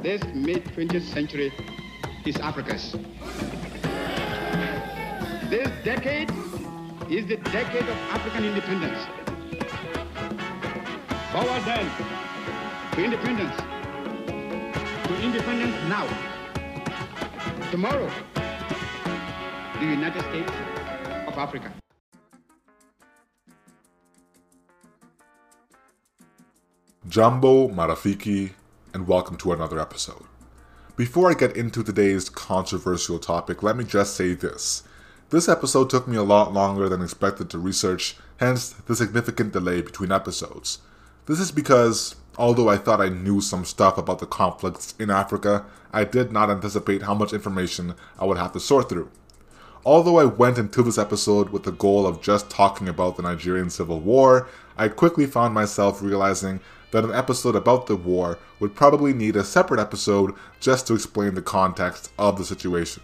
This mid 20th century is Africa's. This decade is the decade of African independence. Forward then to independence. To independence now. Tomorrow, the United States of Africa. Jambo Marafiki, and welcome to another episode. Before I get into today's controversial topic, let me just say this. This episode took me a lot longer than expected to research, hence the significant delay between episodes. This is because, although I thought I knew some stuff about the conflicts in Africa, I did not anticipate how much information I would have to sort through. Although I went into this episode with the goal of just talking about the Nigerian Civil War, I quickly found myself realizing that an episode about the war would probably need a separate episode just to explain the context of the situation.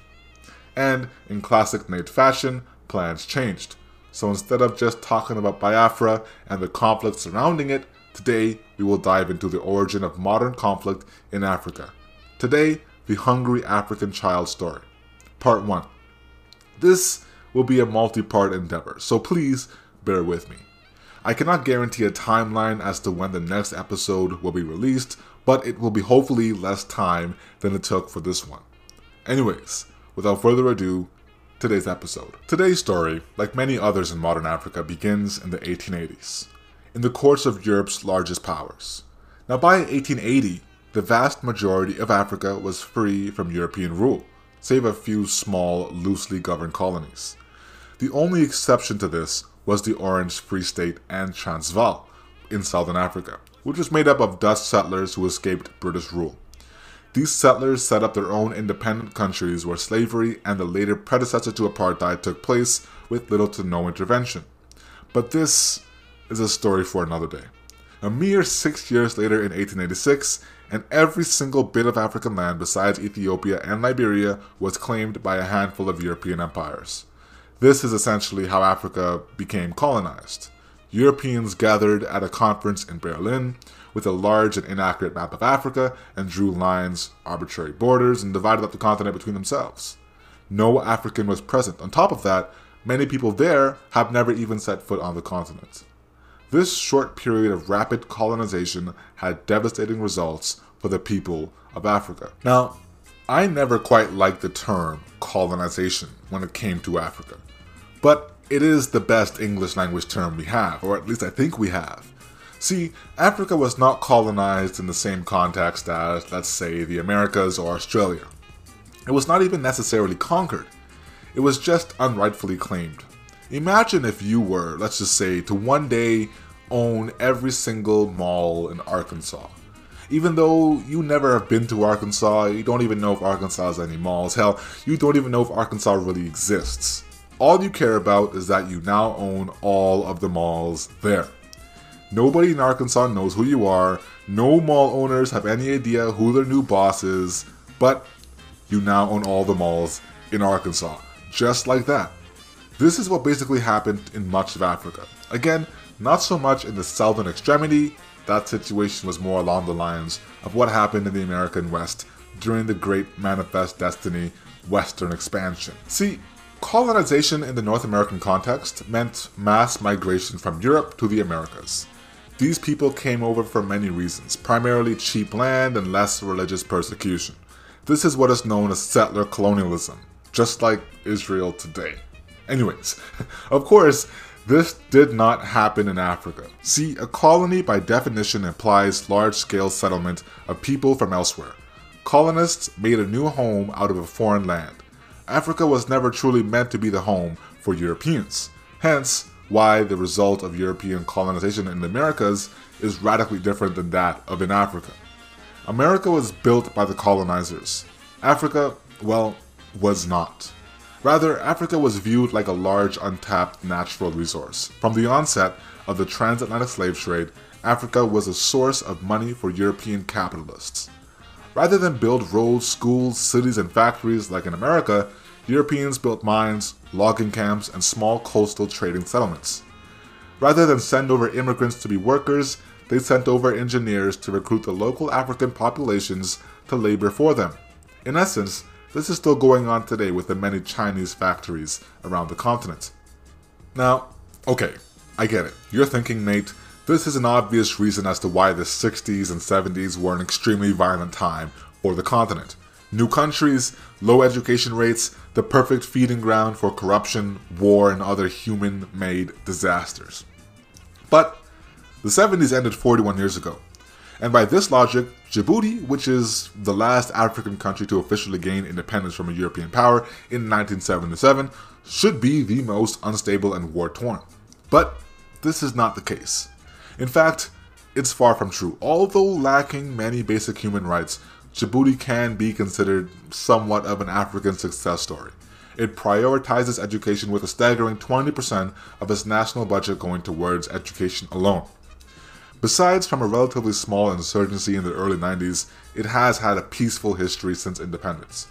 And, in classic Nate fashion, plans changed. So instead of just talking about Biafra and the conflict surrounding it, today we will dive into the origin of modern conflict in Africa. Today, the Hungry African Child Story. Part 1. This will be a multi part endeavor, so please bear with me. I cannot guarantee a timeline as to when the next episode will be released, but it will be hopefully less time than it took for this one. Anyways, without further ado, today's episode. Today's story, like many others in modern Africa, begins in the 1880s, in the courts of Europe's largest powers. Now, by 1880, the vast majority of Africa was free from European rule, save a few small, loosely governed colonies. The only exception to this was the Orange Free State and Transvaal in southern Africa, which was made up of Dutch settlers who escaped British rule. These settlers set up their own independent countries where slavery and the later predecessor to apartheid took place with little to no intervention. But this is a story for another day. A mere six years later in 1886, and every single bit of African land besides Ethiopia and Liberia was claimed by a handful of European empires. This is essentially how Africa became colonized. Europeans gathered at a conference in Berlin with a large and inaccurate map of Africa and drew lines, arbitrary borders, and divided up the continent between themselves. No African was present. On top of that, many people there have never even set foot on the continent. This short period of rapid colonization had devastating results for the people of Africa. Now, I never quite liked the term colonization when it came to Africa. But it is the best English language term we have, or at least I think we have. See, Africa was not colonized in the same context as, let's say, the Americas or Australia. It was not even necessarily conquered, it was just unrightfully claimed. Imagine if you were, let's just say, to one day own every single mall in Arkansas. Even though you never have been to Arkansas, you don't even know if Arkansas has any malls. Hell, you don't even know if Arkansas really exists. All you care about is that you now own all of the malls there. Nobody in Arkansas knows who you are. No mall owners have any idea who their new boss is, but you now own all the malls in Arkansas. Just like that. This is what basically happened in much of Africa. Again, not so much in the southern extremity, that situation was more along the lines of what happened in the American West during the Great Manifest Destiny Western expansion. See, colonization in the North American context meant mass migration from Europe to the Americas. These people came over for many reasons, primarily cheap land and less religious persecution. This is what is known as settler colonialism, just like Israel today. Anyways, of course, this did not happen in Africa. See, a colony by definition implies large scale settlement of people from elsewhere. Colonists made a new home out of a foreign land. Africa was never truly meant to be the home for Europeans. Hence, why the result of European colonization in the Americas is radically different than that of in Africa. America was built by the colonizers. Africa, well, was not. Rather, Africa was viewed like a large untapped natural resource. From the onset of the transatlantic slave trade, Africa was a source of money for European capitalists. Rather than build roads, schools, cities, and factories like in America, Europeans built mines, logging camps, and small coastal trading settlements. Rather than send over immigrants to be workers, they sent over engineers to recruit the local African populations to labor for them. In essence, this is still going on today with the many Chinese factories around the continent. Now, okay, I get it. You're thinking, Nate, this is an obvious reason as to why the 60s and 70s were an extremely violent time for the continent. New countries, low education rates, the perfect feeding ground for corruption, war, and other human made disasters. But the 70s ended 41 years ago. And by this logic, Djibouti, which is the last African country to officially gain independence from a European power in 1977, should be the most unstable and war torn. But this is not the case. In fact, it's far from true. Although lacking many basic human rights, Djibouti can be considered somewhat of an African success story. It prioritizes education with a staggering 20% of its national budget going towards education alone. Besides from a relatively small insurgency in the early 90s, it has had a peaceful history since independence.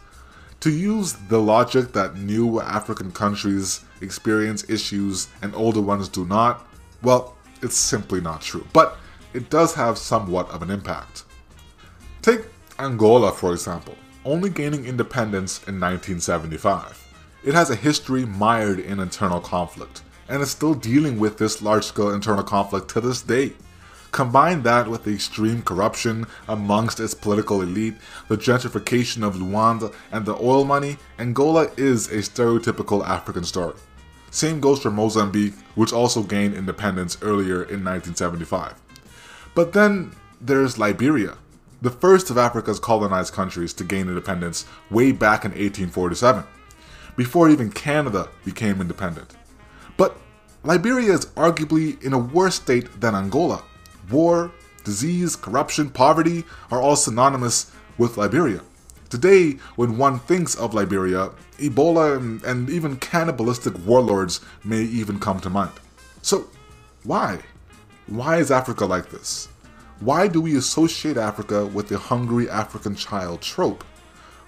To use the logic that new African countries experience issues and older ones do not, well, it's simply not true. But it does have somewhat of an impact. Take Angola, for example, only gaining independence in 1975. It has a history mired in internal conflict, and is still dealing with this large scale internal conflict to this day. Combine that with the extreme corruption amongst its political elite, the gentrification of Luanda, and the oil money, Angola is a stereotypical African story. Same goes for Mozambique, which also gained independence earlier in 1975. But then there's Liberia, the first of Africa's colonized countries to gain independence way back in 1847, before even Canada became independent. But Liberia is arguably in a worse state than Angola. War, disease, corruption, poverty are all synonymous with Liberia. Today, when one thinks of Liberia, Ebola and, and even cannibalistic warlords may even come to mind. So, why? Why is Africa like this? Why do we associate Africa with the hungry African child trope?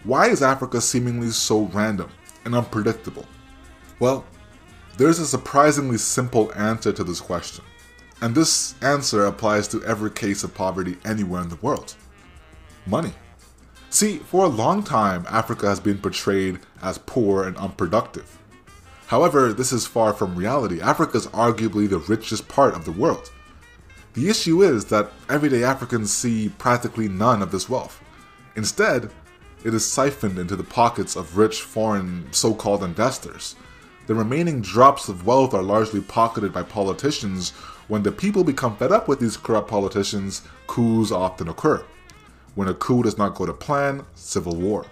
Why is Africa seemingly so random and unpredictable? Well, there's a surprisingly simple answer to this question. And this answer applies to every case of poverty anywhere in the world money. See, for a long time, Africa has been portrayed as poor and unproductive. However, this is far from reality. Africa is arguably the richest part of the world. The issue is that everyday Africans see practically none of this wealth. Instead, it is siphoned into the pockets of rich foreign so called investors. The remaining drops of wealth are largely pocketed by politicians. When the people become fed up with these corrupt politicians, coups often occur. When a coup does not go to plan, civil war.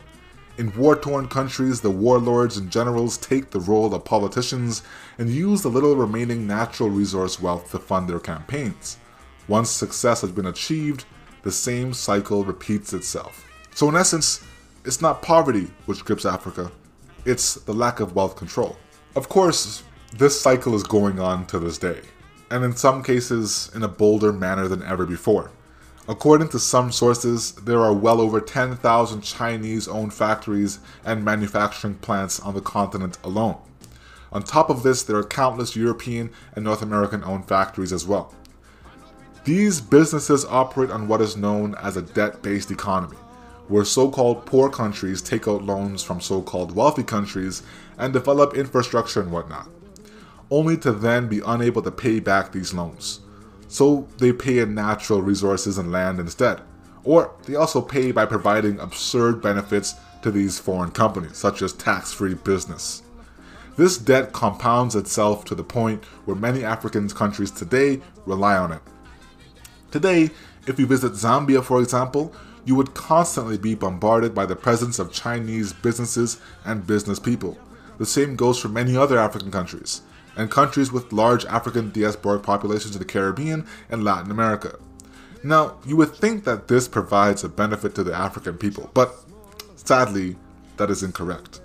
In war torn countries, the warlords and generals take the role of politicians and use the little remaining natural resource wealth to fund their campaigns. Once success has been achieved, the same cycle repeats itself. So, in essence, it's not poverty which grips Africa, it's the lack of wealth control. Of course, this cycle is going on to this day, and in some cases in a bolder manner than ever before. According to some sources, there are well over 10,000 Chinese owned factories and manufacturing plants on the continent alone. On top of this, there are countless European and North American owned factories as well. These businesses operate on what is known as a debt based economy, where so called poor countries take out loans from so called wealthy countries and develop infrastructure and whatnot, only to then be unable to pay back these loans. So they pay in natural resources and land instead. Or they also pay by providing absurd benefits to these foreign companies, such as tax free business. This debt compounds itself to the point where many African countries today rely on it. Today, if you visit Zambia, for example, you would constantly be bombarded by the presence of Chinese businesses and business people. The same goes for many other African countries, and countries with large African diasporic populations in the Caribbean and Latin America. Now, you would think that this provides a benefit to the African people, but sadly, that is incorrect.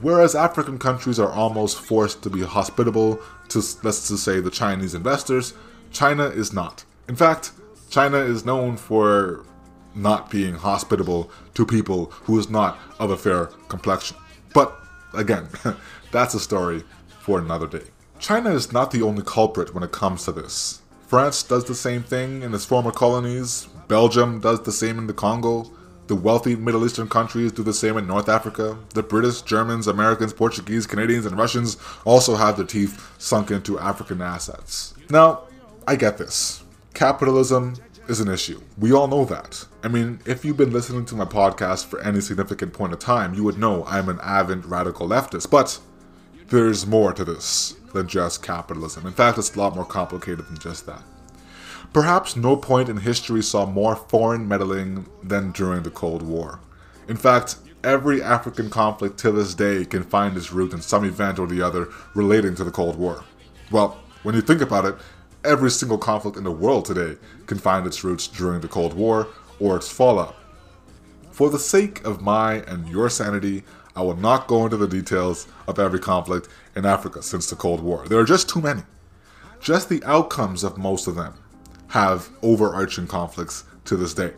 Whereas African countries are almost forced to be hospitable to, let's just say, the Chinese investors, China is not. In fact, China is known for not being hospitable to people who is not of a fair complexion. But again, that's a story for another day. China is not the only culprit when it comes to this. France does the same thing in its former colonies. Belgium does the same in the Congo. The wealthy Middle Eastern countries do the same in North Africa. The British, Germans, Americans, Portuguese, Canadians, and Russians also have their teeth sunk into African assets. Now, I get this. Capitalism is an issue. We all know that. I mean, if you've been listening to my podcast for any significant point of time, you would know I'm an avid radical leftist. But there's more to this than just capitalism. In fact, it's a lot more complicated than just that. Perhaps no point in history saw more foreign meddling than during the Cold War. In fact, every African conflict to this day can find its root in some event or the other relating to the Cold War. Well, when you think about it, every single conflict in the world today can find its roots during the Cold War or its fallout. For the sake of my and your sanity, I will not go into the details of every conflict in Africa since the Cold War. There are just too many. Just the outcomes of most of them have overarching conflicts to this day.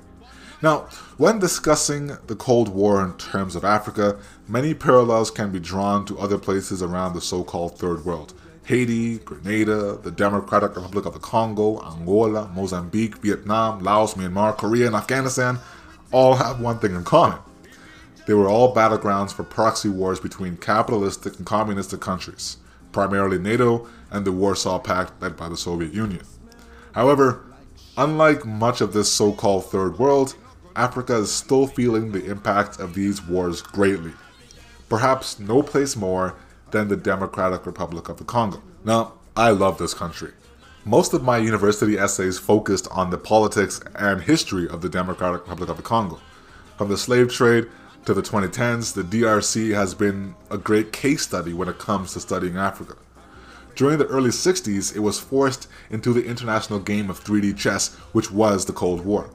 Now, when discussing the Cold War in terms of Africa, many parallels can be drawn to other places around the so called Third World. Haiti, Grenada, the Democratic Republic of the Congo, Angola, Mozambique, Vietnam, Laos, Myanmar, Korea, and Afghanistan all have one thing in common. They were all battlegrounds for proxy wars between capitalistic and communistic countries, primarily NATO and the Warsaw Pact led by the Soviet Union. However, unlike much of this so called Third World, Africa is still feeling the impact of these wars greatly. Perhaps no place more than the Democratic Republic of the Congo. Now, I love this country. Most of my university essays focused on the politics and history of the Democratic Republic of the Congo. From the slave trade to the 2010s, the DRC has been a great case study when it comes to studying Africa. During the early 60s, it was forced into the international game of 3D chess, which was the Cold War.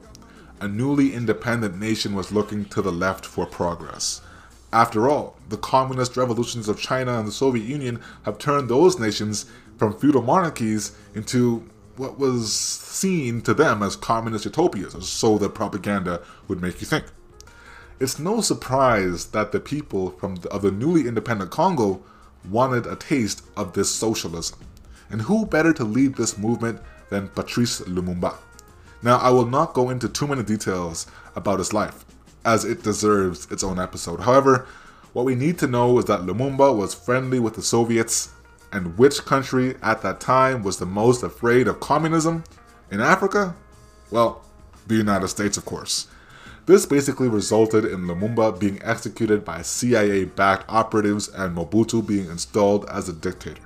A newly independent nation was looking to the left for progress. After all, the communist revolutions of China and the Soviet Union have turned those nations from feudal monarchies into what was seen to them as communist utopias, or so the propaganda would make you think. It's no surprise that the people from the, of the newly independent Congo wanted a taste of this socialism. And who better to lead this movement than Patrice Lumumba? Now, I will not go into too many details about his life, as it deserves its own episode. However, what we need to know is that Lumumba was friendly with the Soviets, and which country at that time was the most afraid of communism in Africa? Well, the United States, of course. This basically resulted in Lumumba being executed by CIA backed operatives and Mobutu being installed as a dictator.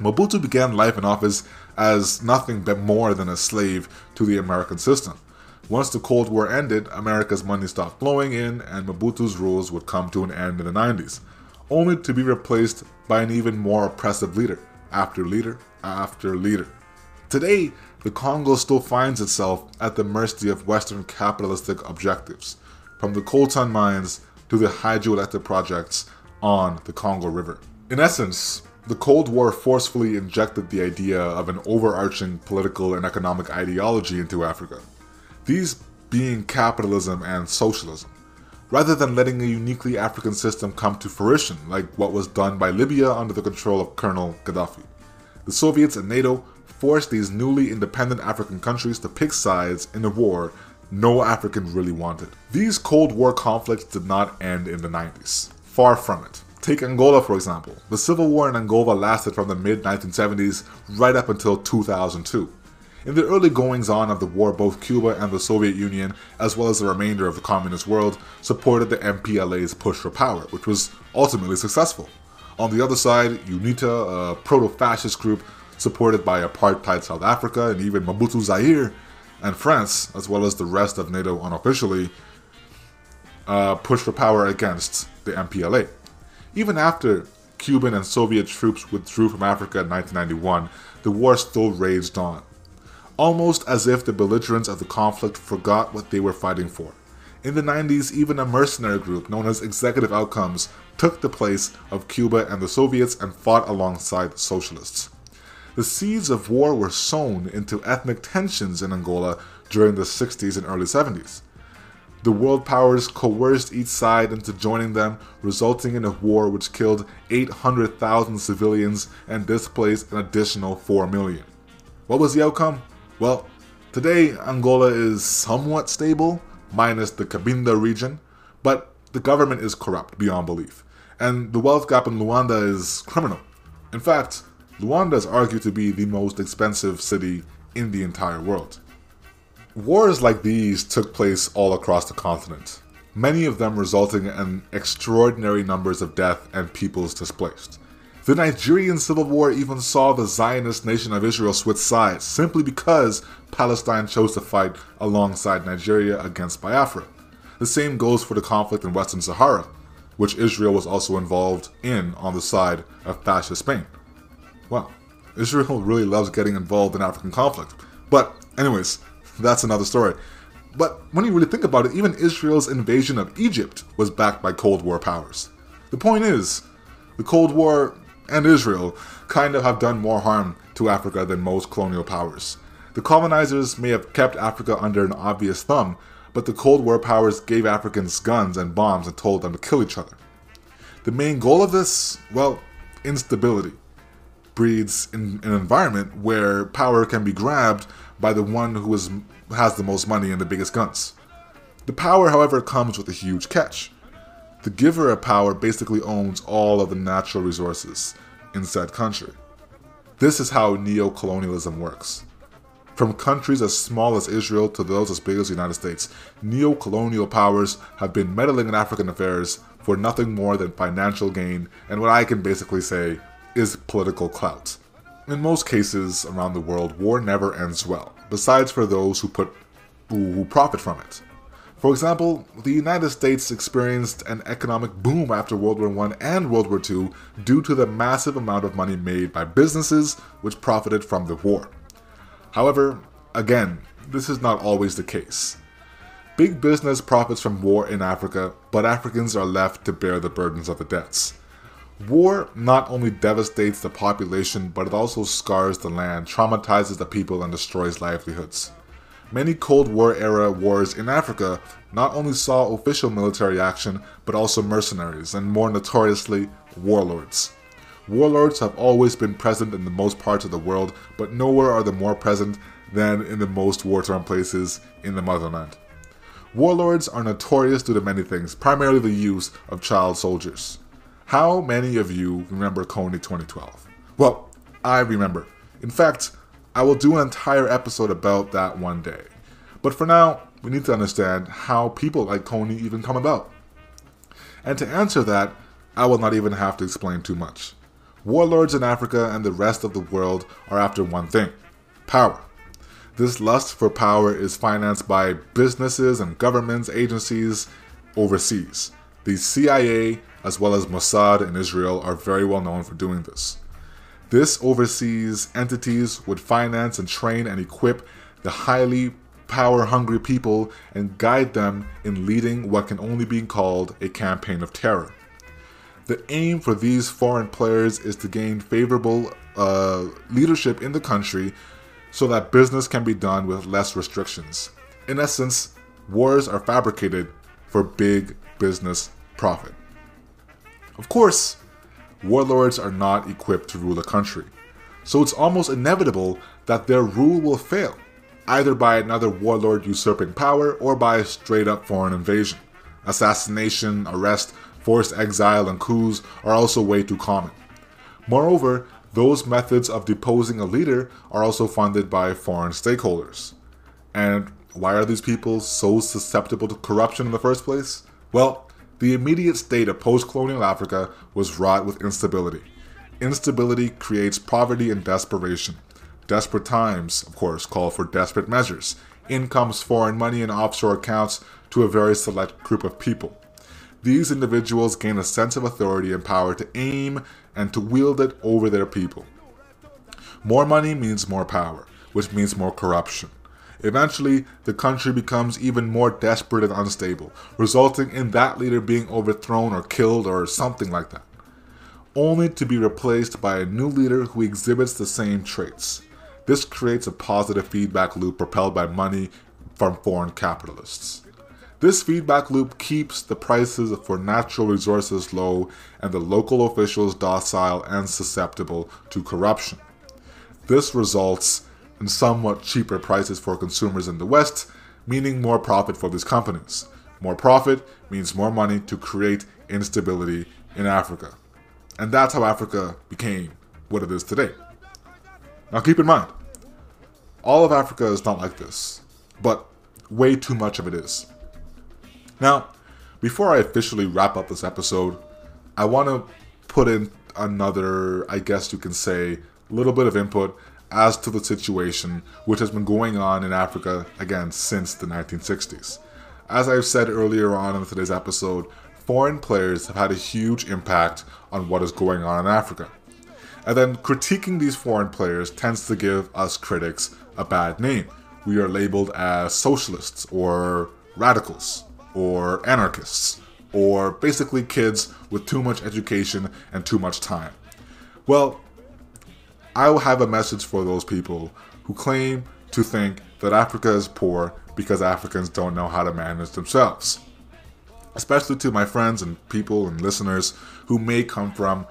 Mobutu began life in office as nothing but more than a slave to the American system. Once the Cold War ended, America's money stopped flowing in and Mobutu's rules would come to an end in the 90s, only to be replaced by an even more oppressive leader, after leader after leader. Today, the Congo still finds itself at the mercy of Western capitalistic objectives, from the coltan mines to the hydroelectric projects on the Congo River. In essence, the Cold War forcefully injected the idea of an overarching political and economic ideology into Africa, these being capitalism and socialism, rather than letting a uniquely African system come to fruition like what was done by Libya under the control of Colonel Gaddafi. The Soviets and NATO forced these newly independent African countries to pick sides in a war no African really wanted. These Cold War conflicts did not end in the 90s. Far from it. Take Angola, for example. The civil war in Angola lasted from the mid 1970s right up until 2002. In the early goings on of the war, both Cuba and the Soviet Union, as well as the remainder of the communist world, supported the MPLA's push for power, which was ultimately successful. On the other side, UNITA, a proto fascist group, supported by apartheid South Africa and even Mobutu Zaire and France, as well as the rest of NATO unofficially, uh, pushed for power against the MPLA. Even after Cuban and Soviet troops withdrew from Africa in 1991, the war still raged on. Almost as if the belligerents of the conflict forgot what they were fighting for. In the 90s, even a mercenary group known as Executive Outcomes took the place of Cuba and the Soviets and fought alongside socialists. The seeds of war were sown into ethnic tensions in Angola during the 60s and early 70s. The world powers coerced each side into joining them, resulting in a war which killed 800,000 civilians and displaced an additional 4 million. What was the outcome? Well, today Angola is somewhat stable, minus the Cabinda region, but the government is corrupt beyond belief, and the wealth gap in Luanda is criminal. In fact, Luanda is argued to be the most expensive city in the entire world. Wars like these took place all across the continent, many of them resulting in extraordinary numbers of death and peoples displaced. The Nigerian civil war even saw the Zionist nation of Israel switch sides simply because Palestine chose to fight alongside Nigeria against Biafra. The same goes for the conflict in Western Sahara, which Israel was also involved in on the side of fascist Spain. Well, Israel really loves getting involved in African conflict. But, anyways, that's another story. But when you really think about it, even Israel's invasion of Egypt was backed by Cold War powers. The point is, the Cold War and Israel kind of have done more harm to Africa than most colonial powers. The colonizers may have kept Africa under an obvious thumb, but the Cold War powers gave Africans guns and bombs and told them to kill each other. The main goal of this, well, instability, breeds in an environment where power can be grabbed by the one who is, has the most money and the biggest guns. The power, however, comes with a huge catch. The giver of power basically owns all of the natural resources in said country. This is how neo-colonialism works. From countries as small as Israel to those as big as the United States, neo-colonial powers have been meddling in African affairs for nothing more than financial gain and what I can basically say is political clout. In most cases around the world, war never ends well, besides for those who put who profit from it. For example, the United States experienced an economic boom after World War I and World War II due to the massive amount of money made by businesses which profited from the war. However, again, this is not always the case. Big business profits from war in Africa, but Africans are left to bear the burdens of the debts. War not only devastates the population, but it also scars the land, traumatizes the people, and destroys livelihoods. Many Cold War era wars in Africa not only saw official military action, but also mercenaries, and more notoriously, warlords. Warlords have always been present in the most parts of the world, but nowhere are they more present than in the most war-torn places in the motherland. Warlords are notorious due to many things, primarily the use of child soldiers. How many of you remember Kony 2012? Well, I remember. In fact, I will do an entire episode about that one day. But for now, we need to understand how people like Kony even come about. And to answer that, I will not even have to explain too much. Warlords in Africa and the rest of the world are after one thing power. This lust for power is financed by businesses and governments, agencies overseas. The CIA, as well as Mossad in Israel, are very well known for doing this. This overseas entities would finance and train and equip the highly power hungry people and guide them in leading what can only be called a campaign of terror. The aim for these foreign players is to gain favorable uh, leadership in the country so that business can be done with less restrictions. In essence, wars are fabricated for big business profit. Of course, warlords are not equipped to rule a country, so it's almost inevitable that their rule will fail, either by another warlord usurping power or by a straight up foreign invasion. Assassination, arrest, forced exile, and coups are also way too common. Moreover, those methods of deposing a leader are also funded by foreign stakeholders. And why are these people so susceptible to corruption in the first place? Well, the immediate state of post colonial Africa was wrought with instability. Instability creates poverty and desperation. Desperate times, of course, call for desperate measures. In comes foreign money and offshore accounts to a very select group of people. These individuals gain a sense of authority and power to aim and to wield it over their people. More money means more power, which means more corruption. Eventually, the country becomes even more desperate and unstable, resulting in that leader being overthrown or killed or something like that, only to be replaced by a new leader who exhibits the same traits. This creates a positive feedback loop propelled by money from foreign capitalists. This feedback loop keeps the prices for natural resources low and the local officials docile and susceptible to corruption. This results and somewhat cheaper prices for consumers in the West, meaning more profit for these companies. More profit means more money to create instability in Africa. And that's how Africa became what it is today. Now keep in mind, all of Africa is not like this, but way too much of it is. Now, before I officially wrap up this episode, I want to put in another, I guess you can say, little bit of input as to the situation which has been going on in Africa again since the 1960s. As I've said earlier on in today's episode, foreign players have had a huge impact on what is going on in Africa. And then critiquing these foreign players tends to give us critics a bad name. We are labeled as socialists or radicals or anarchists or basically kids with too much education and too much time. Well, I will have a message for those people who claim to think that Africa is poor because Africans don't know how to manage themselves. Especially to my friends and people and listeners who may come from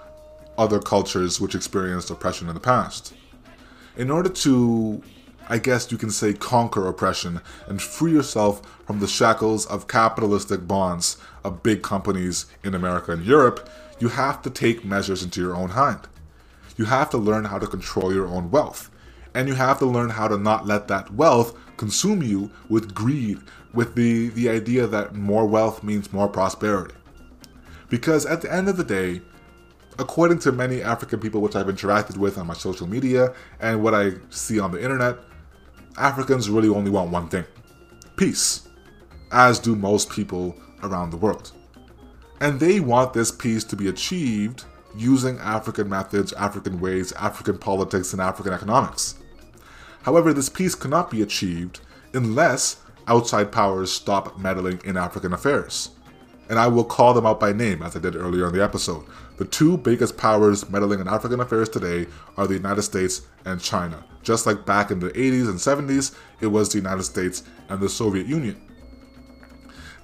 other cultures which experienced oppression in the past. In order to, I guess you can say, conquer oppression and free yourself from the shackles of capitalistic bonds of big companies in America and Europe, you have to take measures into your own hand. You have to learn how to control your own wealth. And you have to learn how to not let that wealth consume you with greed, with the, the idea that more wealth means more prosperity. Because at the end of the day, according to many African people which I've interacted with on my social media and what I see on the internet, Africans really only want one thing peace, as do most people around the world. And they want this peace to be achieved using African methods, African ways, African politics, and African economics. However, this peace cannot be achieved unless outside powers stop meddling in African affairs. And I will call them out by name, as I did earlier in the episode. The two biggest powers meddling in African affairs today are the United States and China. Just like back in the 80s and 70s, it was the United States and the Soviet Union.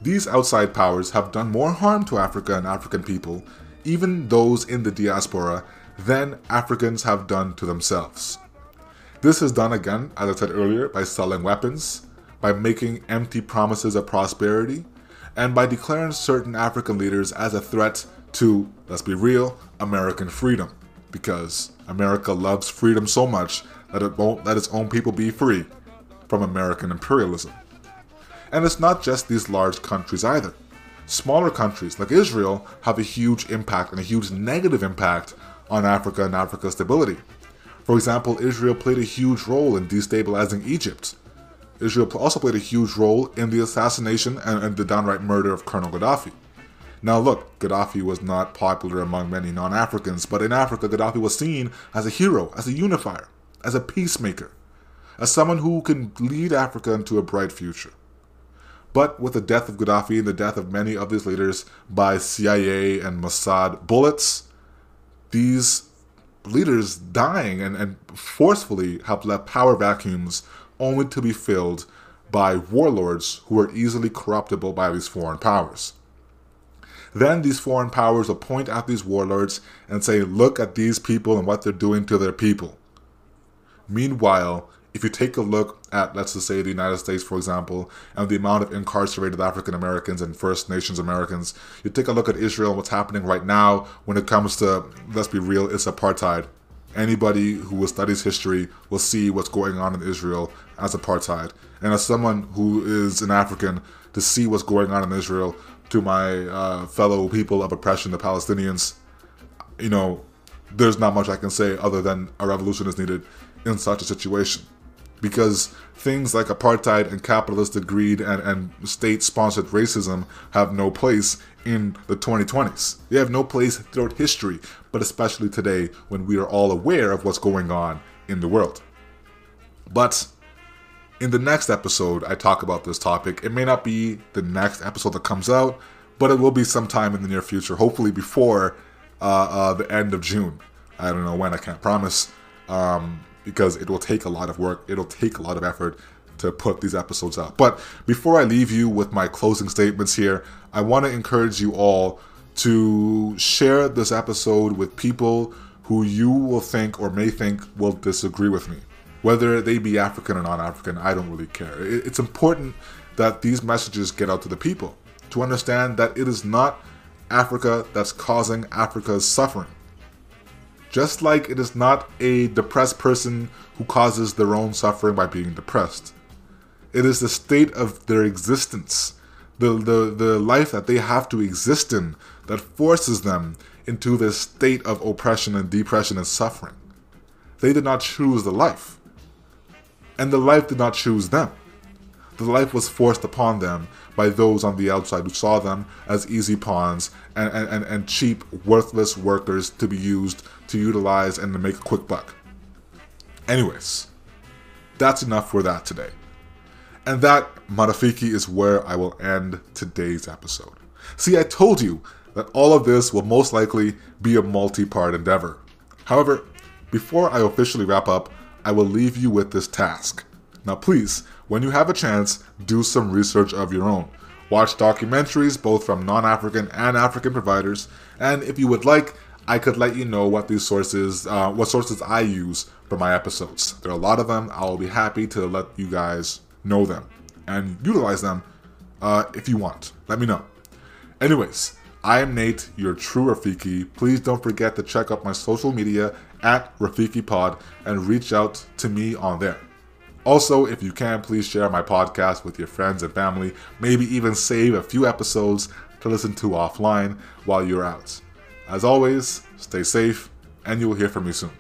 These outside powers have done more harm to Africa and African people, even those in the diaspora, than Africans have done to themselves. This is done again, as I said earlier, by selling weapons, by making empty promises of prosperity, and by declaring certain African leaders as a threat to, let's be real, American freedom. Because America loves freedom so much that it won't let its own people be free from American imperialism. And it's not just these large countries either. Smaller countries like Israel have a huge impact and a huge negative impact on Africa and Africa's stability. For example, Israel played a huge role in destabilizing Egypt. Israel also played a huge role in the assassination and, and the downright murder of Colonel Gaddafi. Now, look, Gaddafi was not popular among many non Africans, but in Africa, Gaddafi was seen as a hero, as a unifier, as a peacemaker, as someone who can lead Africa into a bright future. But with the death of Gaddafi and the death of many of these leaders by CIA and Mossad bullets, these leaders dying and, and forcefully have left power vacuums only to be filled by warlords who are easily corruptible by these foreign powers. Then these foreign powers will point at these warlords and say, look at these people and what they're doing to their people. Meanwhile, if you take a look at, let's just say, the United States, for example, and the amount of incarcerated African Americans and First Nations Americans, you take a look at Israel and what's happening right now when it comes to, let's be real, it's apartheid. Anybody who studies history will see what's going on in Israel as apartheid. And as someone who is an African, to see what's going on in Israel to my uh, fellow people of oppression, the Palestinians, you know, there's not much I can say other than a revolution is needed in such a situation because things like apartheid and capitalistic greed and, and state sponsored racism have no place in the 2020s. They have no place throughout history, but especially today when we are all aware of what's going on in the world. But in the next episode, I talk about this topic. It may not be the next episode that comes out, but it will be sometime in the near future, hopefully before uh, uh, the end of June. I don't know when, I can't promise. Um, because it will take a lot of work, it'll take a lot of effort to put these episodes out. But before I leave you with my closing statements here, I want to encourage you all to share this episode with people who you will think or may think will disagree with me. Whether they be African or non African, I don't really care. It's important that these messages get out to the people to understand that it is not Africa that's causing Africa's suffering. Just like it is not a depressed person who causes their own suffering by being depressed. It is the state of their existence, the, the, the life that they have to exist in, that forces them into this state of oppression and depression and suffering. They did not choose the life. And the life did not choose them. The life was forced upon them by those on the outside who saw them as easy pawns and, and, and cheap, worthless workers to be used to utilize and to make a quick buck. Anyways, that's enough for that today. And that, Marafiki, is where I will end today's episode. See, I told you that all of this will most likely be a multi part endeavor. However, before I officially wrap up, I will leave you with this task. Now, please, when you have a chance, do some research of your own. Watch documentaries both from non African and African providers, and if you would like, I could let you know what these sources, uh, what sources I use for my episodes. There are a lot of them. I'll be happy to let you guys know them and utilize them uh, if you want. Let me know. Anyways, I am Nate, your true Rafiki. Please don't forget to check out my social media at Rafiki Pod and reach out to me on there. Also, if you can, please share my podcast with your friends and family. Maybe even save a few episodes to listen to offline while you're out. As always, stay safe, and you will hear from me soon.